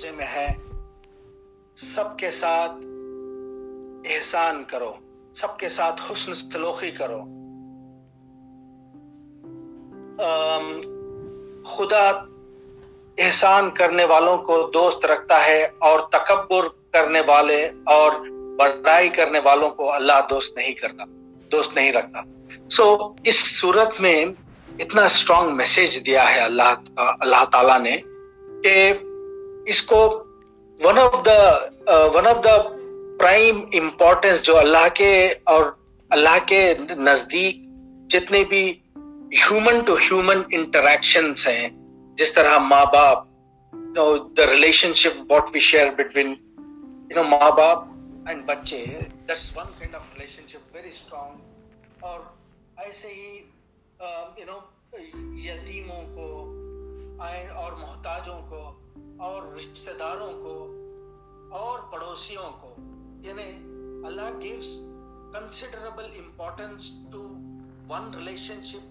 غصے میں ہے سب کے ساتھ احسان کرو سب کے ساتھ حسن سلوخی کرو خدا احسان کرنے والوں کو دوست رکھتا ہے اور تکبر کرنے والے اور بردائی کرنے والوں کو اللہ دوست نہیں کرتا دوست نہیں رکھتا سو اس صورت میں اتنا اسٹرانگ میسج دیا ہے اللہ اللہ تعالی نے کہ اس کو one of the one of the prime importance جو اللہ کے اور اللہ کے نزدیک جتنے بھی ہیومن ٹو ہیومن انٹریکشنس ہیں جس طرح ماں باپ دا relationship what we share between you know ماں باپ اینڈ بچے this one kind of relationship very strong اور ایسے ہی یو uh, نو یتیموں کو اور محتاجوں کو اور رشتہ داروں کو اور پڑوسیوں کو یعنی اللہ گیوز کنسیڈربل امپورٹنس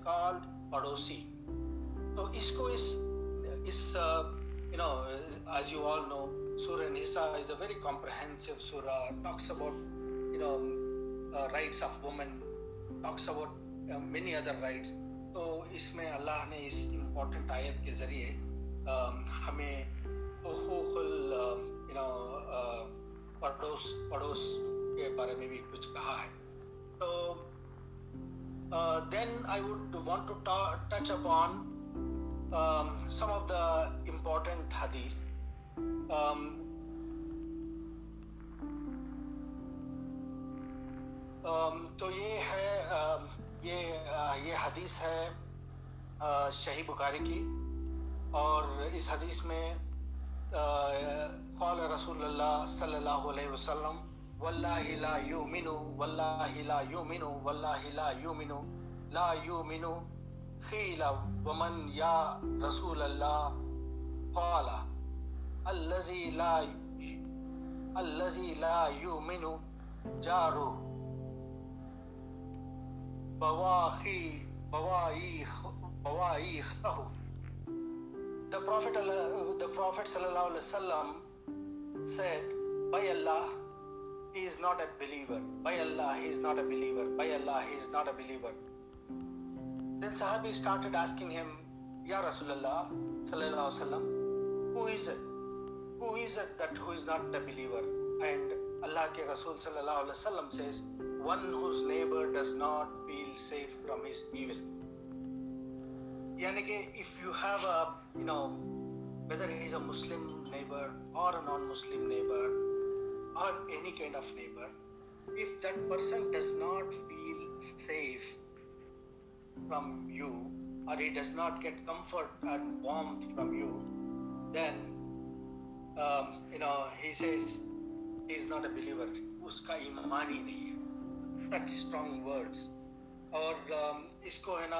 کالڈ پڑوسی تو اس کو اس اس you you know know as all سورہ از اے ویری کمپریہنسو سورہ talks about you know rights of women talks about many other rights تو اس میں اللہ نے اس امپورٹنٹ آیت کے ذریعے um، ہمیں حقوق پڑوس پڑوس کے بارے میں بھی کچھ کہا ہے تو then I would want to touch upon some of the important حدیث تو یہ ہے یہ حدیث ہے شہی بخاری کی اور اس حدیث میں قال رسول اللہ صلی اللہ علیہ وسلم واللہ لا یومنو واللہ لا یومنو واللہ لا یومنو لا یومنو خیل ومن یا رسول اللہ قال اللذی لا اللذی لا یومنو جارو بواخی بوائی بوائی خو the prophet the prophet sallallahu alaihi wasallam said by allah he is not a believer by allah he is not a believer by allah he is not a believer then sahabi started asking him ya rasulullah sallallahu alaihi wasallam who is it who is it that who is not a believer and allah ke rasul sallallahu alaihi wasallam says one whose neighbor does not feel safe from his evil yani ke if you have a ایمان ہی نہیں ہے اس کو ہے نا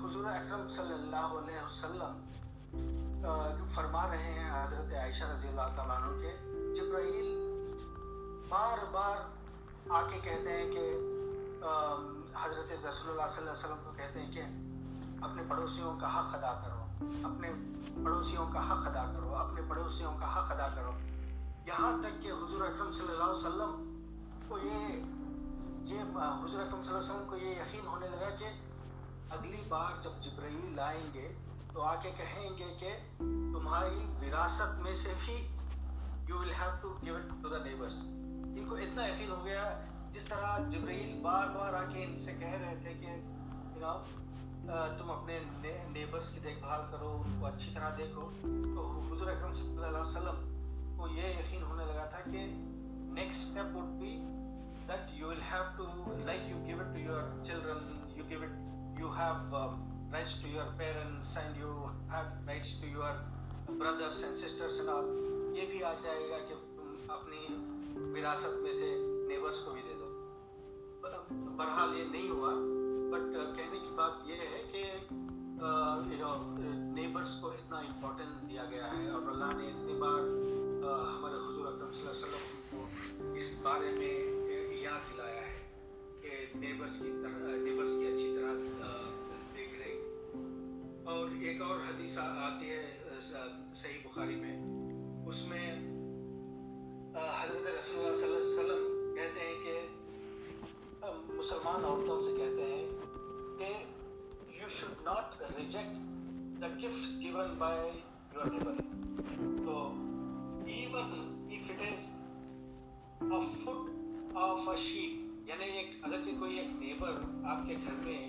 حضور اکرم صلی اللہ علیہ وسلم فرما رہے ہیں حضرت عائشہ رضی اللہ تعالیٰ عنہ کے جبرائیل بار بار آ کے کہتے ہیں کہ حضرت رسول اللہ صلی اللہ علیہ وسلم کو کہتے ہیں کہ اپنے پڑوسیوں کا حق ادا کرو اپنے پڑوسیوں کا حق ادا کرو اپنے پڑوسیوں کا حق ادا کرو یہاں تک کہ حضور اکرم صلی اللہ علیہ وسلم کو یہ یہ حضور اکرم صلی اللہ علیہ وسلم کو یہ یقین ہونے لگا کہ اگلی بار جب جبرائیل لائیں گے تو آ کے کہیں گے کہ تمہاری وراثت میں سے بھی you will have to give it to the neighbours ان کو اتنا یقین ہو گیا جس طرح جبرائیل بار بار آ کے ان سے کہہ رہے تھے کہ جناب تم اپنے نیبرس کی دیکھ بھال کرو ان کو اچھی طرح دیکھو تو حضور اکرم صلی اللہ علیہ وسلم کو یہ یقین ہونے لگا تھا کہ next step would be that you will have to like you give it to your children you give it you have to your parents یہ بھی آ جائے گا کہ اپنی برحال یہ نہیں ہوا بٹ کہنے کی بات یہ ہے کہ نیبرس کو اتنا امپورٹینس دیا گیا ہے اور رضاء نے اتنی بار ہمارے حضور کو اس بارے میں یاد دلایا ہے کہ نیبرس کی طرح طرح اور ایک اور حدیث آتی ہے صحیح بخاری میں اس میں حضرت رسول اللہ صلی اللہ علیہ وسلم کہتے ہیں کہ مسلمان عورتوں سے کہتے ہیں کہ you should not reject the gift given by your neighbour تو even if it is a foot of a sheep یعنی ایک سے کوئی ایک نیبر آپ کے گھر میں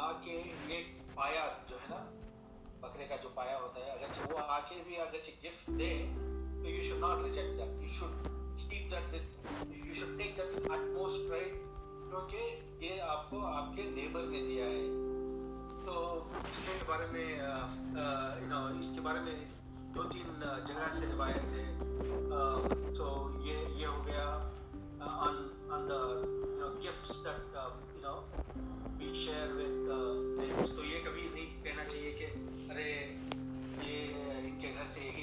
آ کے ایک پایا جو ہے نا بکرے کا جو پایا ہوتا ہے اگر وہ آ کے بھی اگر گفٹ دے تو you should not reject that you should keep that this you should take that at most right کیونکہ یہ آپ کو آپ کے نیبر نے دیا ہے تو اس کے بارے میں اس کے بارے میں دو تین جگہ سے روایت ہے تو یہ یہ ہو گیا ان ان the gifts that you know we share with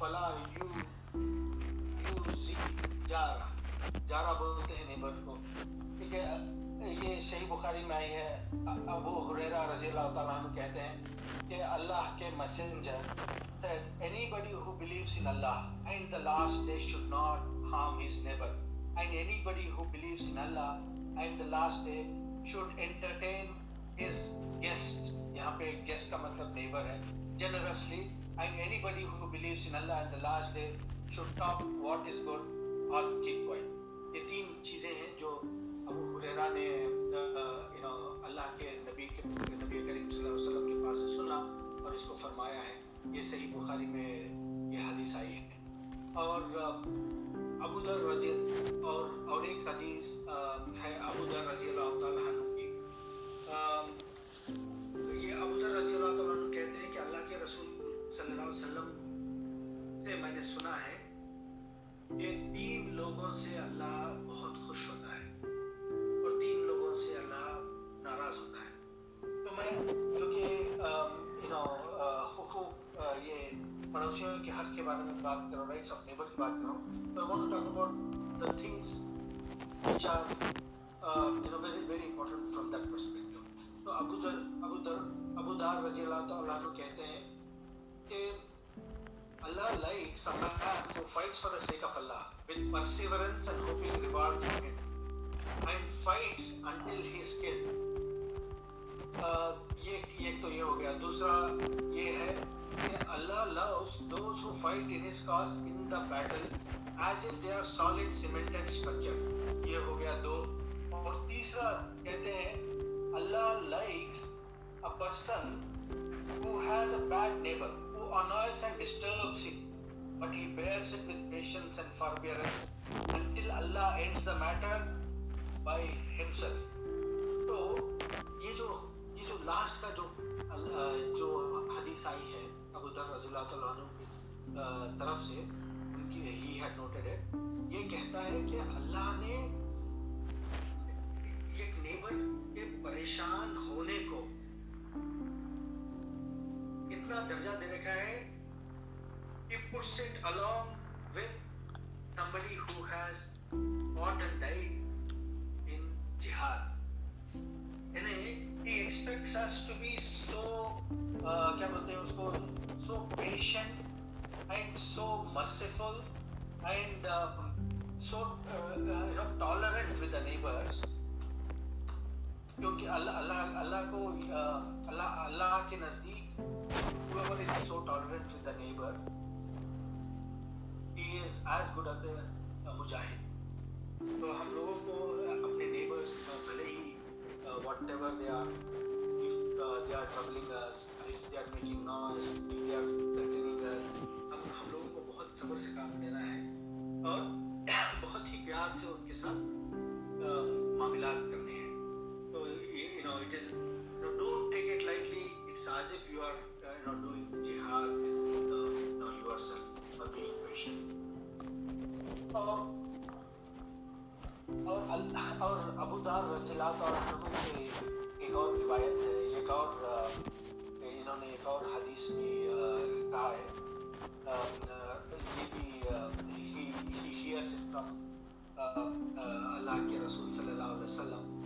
you you see جارا جارا بولتے ہیں نیبر کو ٹھیک ہے یہ صحیح بخاری میں آئی ہے ابو حریرا رضی اللہ اللہ تعالیٰ عنہ کہتے ہیں کہ کے anybody who who believes believes in in Allah Allah and and and the the last last day day should should not harm his neighbor entertain his guest یہاں پہ guest کا مطلب neighbor ہے تین چیزیں ہیں جو ابو ہرا نے اللہ کے نبی نبی کریم صلی اللہ علیہ وسلم کے پاس سنا اور اس کو فرمایا ہے یہ صحیح بخاری میں یہ حدیث آئی ہے اور ابو در رضی اور اور ایک حدیث ہے ابو در رضی اللہ تعالیٰ یہ ابو در رضی اللہ تعالیٰ علیہ وسلم سے میں نے سنا ہے کہ تین لوگوں سے اللہ بہت خوش ہوتا ہے اور تین لوگوں سے اللہ ناراض ہوتا ہے تو میں کیونکہ یہ پڑوسیوں کے حق کے بارے میں بات بات کروں کروں رائٹس آف نیبر کی تو تو talk about the things which are very very important from that perspective ابو ابو ابو در دار رضی اللہ تعالیٰ کہتے ہیں کہ اللہ دوسرا یہ ہے کہ اللہ loves those who fight in in His cause the battle as if they are solid cemented structure. یہ ہو گیا دو اور تیسرا کہتے ہیں اللہ a a person who has bad neighbor annoys and and disturbs him, but he bears it with patience forbearance until Allah ends the matter by himself. Abu Dharr رضی اللہ طرف سے یہ کہتا ہے کہ اللہ نے درجہ دے رکھا ہے کیا ہیں اس کو کو کیونکہ اللہ اللہ کے نزدیک ہم لوگوں کو بہت صبر سے کام لینا ہے اور بہت ہی پیار سے ان کے ساتھ معاملات کرنے ہیں تو as if you you you are uh, uh, know, know, doing jihad with yourself being اور اور اور اللہ ابو دار کی ایک اور روایت ہے ایک ایک اور اور انہوں نے حدیث بھی بھی کہا ہے یہ سے اللہ کے رسول صلی اللہ علیہ وسلم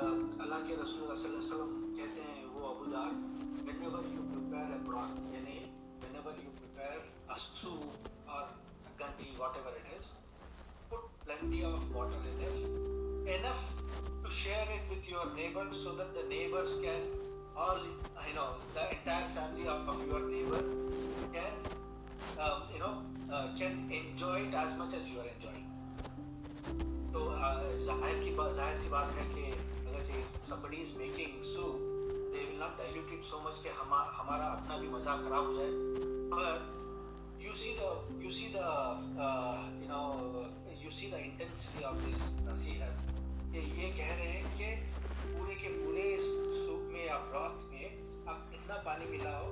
اللہ کے رسول اللہ صلی علیہ وسلم کہتے ہیں وہ ابو دار you you you a a یعنی soup or ganji, whatever it it, it it is, put plenty of of, of water in enough to share with your your neighbor so that the the neighbors can can, can all, know, know, entire family um, uh, enjoy as as much are enjoying. تو ظاہر کی ظاہر سی بات ہے کہ let's somebody is making soup, they will not dilute it so much کہ ہمارا اپنا بھی مزہ خراب ہو جائے but you see the you see the uh, you know you see the intensity of this nasihat کہ یہ کہہ رہے ہیں کہ پورے کے پورے سوپ میں یا براتھ میں آپ اتنا پانی ملاؤ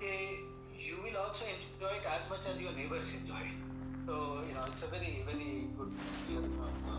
کہ you will also enjoy as much as your neighbours enjoy تو you know it's a very very good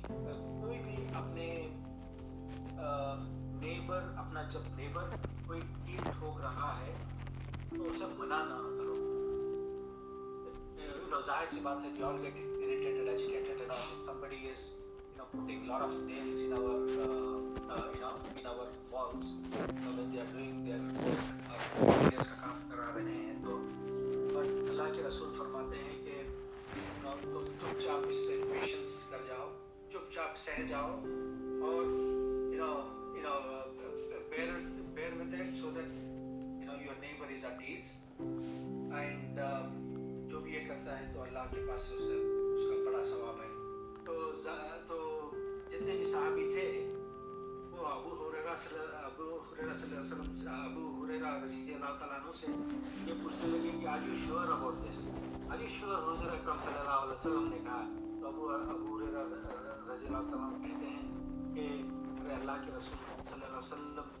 جب لیبر کوئی ٹھوک رہا ہے تو اسے منع نہ کرو ظاہر سی بات ہے آل گیٹ کام کرا رہے ہیں تو بٹ اللہ کے رسول فرماتے ہیں کہ تم چپ چپ چاپ چاپ اس سے پیشنس کر جاؤ جاؤ سہ اور so that you know your neighbor is at ease and جو بھی یہ کرتا ہے تو اللہ کے بڑا ثواب ہے تو جتنے تھے وہ ابو ابو ابو رضی اللہ تعالیٰ یہ پوچھنے لگے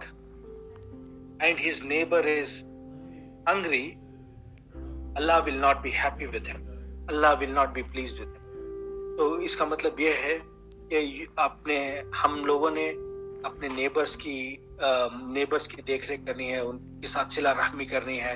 neighbor is دیکھ ریکھ کرنی ہے ان کے ساتھ سلا رحمی کرنی ہے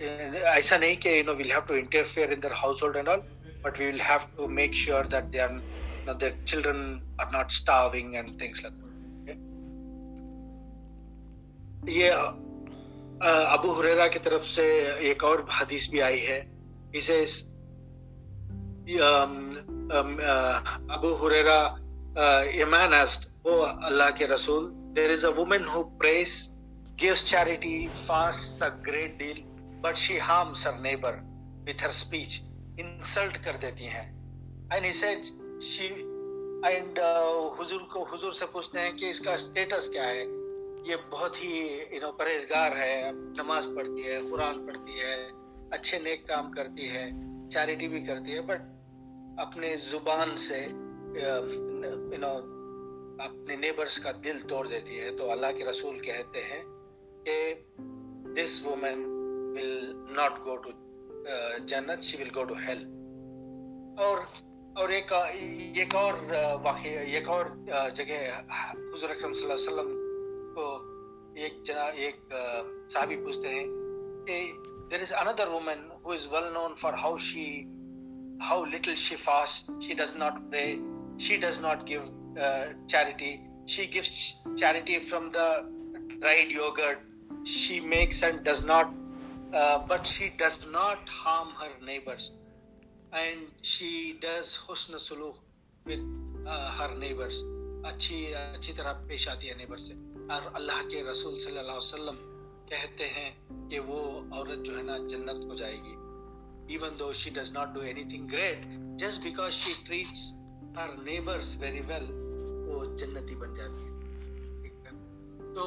ایسا نہیں کہ you know we'll have to interfere in their household and all but we will have to make sure that they are their children are not starving and things like یہ ابو ہریرا کی طرف سے ایک اور حدیث بھی آئی ہے اسے ابو ہریرا ایمان اسٹ او اللہ کے رسول there is a woman who prays gives charity fasts a great deal but she ہام her neighbour with her speech insult کر دیتی ہیں اینڈ اینڈ شی حضور حضور کو سے پوچھتے ہیں کہ اس کا اسٹیٹس کیا ہے یہ بہت ہی یو نو پرہیزگار ہے نماز پڑھتی ہے قرآن پڑھتی ہے اچھے نیک کام کرتی ہے چیریٹی بھی کرتی ہے بٹ اپنے زبان سے یو um, نو اپنے کا دل توڑ دیتی ہے تو اللہ کے رسول کہتے ہیں کہ this woman will not go to uh, Jannat, she will go to hell. اور اور ایک ایک اور واقعہ ایک اور جگہ حضور اکرم صلی اللہ علیہ وسلم کو ایک جنا ایک صحابی پوچھتے ہیں کہ there is another woman who is well known for how she how little she fasts she does not pay she does not give charity she gives charity from the dried yoghurt she makes and does not جنت جنتی بن جاتی ہے تو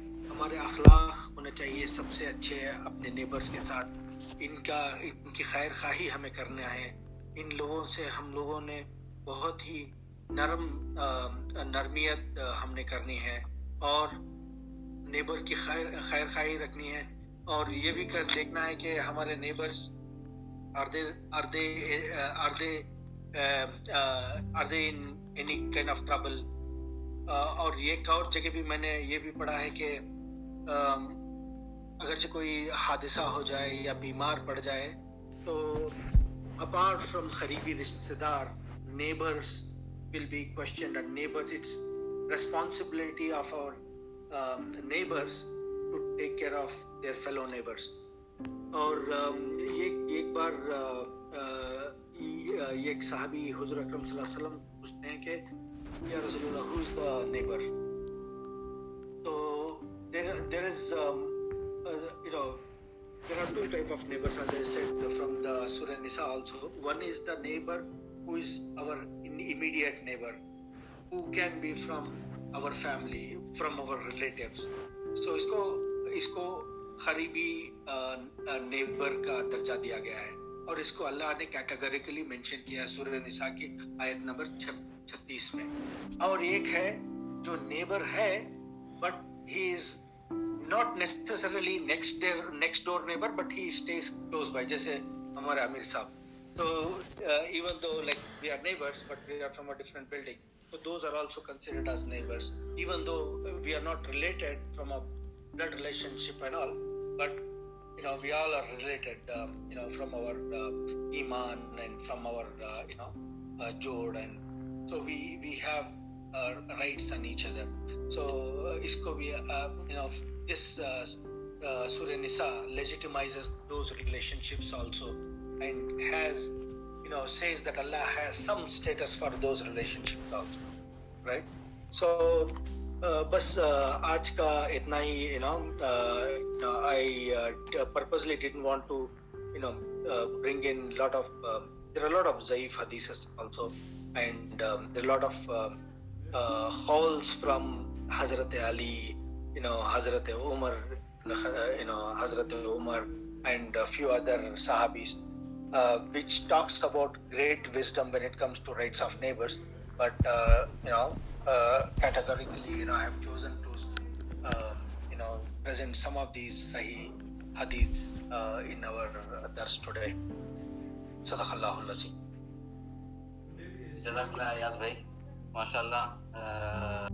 ہمارے اخلاق ہونا چاہیے سب سے اچھے اپنے کے ساتھ ان ان کا کی خیر خواہی ہمیں کرنا ہے ان لوگوں سے ہم لوگوں نے بہت ہی نرم نرمیت ہم نے کرنی ہے اور نیبر کی خیر خیر خواہی رکھنی ہے اور یہ بھی دیکھنا ہے کہ ہمارے نیبرس اردے اردے اردے اور ایک اور جگہ بھی میں نے یہ بھی پڑھا ہے کہ اگرچہ کوئی حادثہ ہو جائے یا بیمار پڑ جائے تو اپارٹ فرام قریبی رشتہ دار neighbours will be question neighbour it's responsibility of our neighbours to take care of their fellow neighbours اور ایک بار یہ ایک صحابی حضور اکرم صلی اللہ علیہ وسلم پوچھتے ہیں کہ یا رسول اللہ who's the the the neighbor neighbor neighbor so so there there there is is is um, uh, you know are two type of neighbors as I said from from from Surah Nisa also one who who our our our immediate can be family relatives اس اس اس کو کو کو neighbour کا درجہ دیا گیا ہے اور اللہ نے مینشن کیا ہے سورہ نساء کی آیت نمبر چھپن چھتیس میں اور ایک ہے جو نیبر ہے but he is not necessarily next next door neighbour but he stays close by جیسے ہمارے عامر صاحب تو even though like we are neighbours but we are from a different building تو those are also considered as neighbours even though we are not related from a blood relationship and all but you know we all are related you know from our ایمان and from over you know جوڑ and so we we have rights on each other so اس کو بھی this سوریہ نسا legitimize those relationships also and has you know says that Allah has some status for those relationships also right so بس آج کا اتنا ہی you know I purposely didn't want to you know bring in lot of there are a lot of Zaif hadiths also, and um, there are a lot of uh, uh, halls from Hazrat Ali, you know, Hazrat Umar, you know, Hazrat Umar, and a few other Sahabis, uh, which talks about great wisdom when it comes to rights of neighbors. But, uh, you know, uh, categorically, you know, I have chosen to, uh, you know, present some of these Sahih hadiths uh, in our Dars today. صدق اللہ العظیم جزاک اللہ ایاز بھائی ماشاءاللہ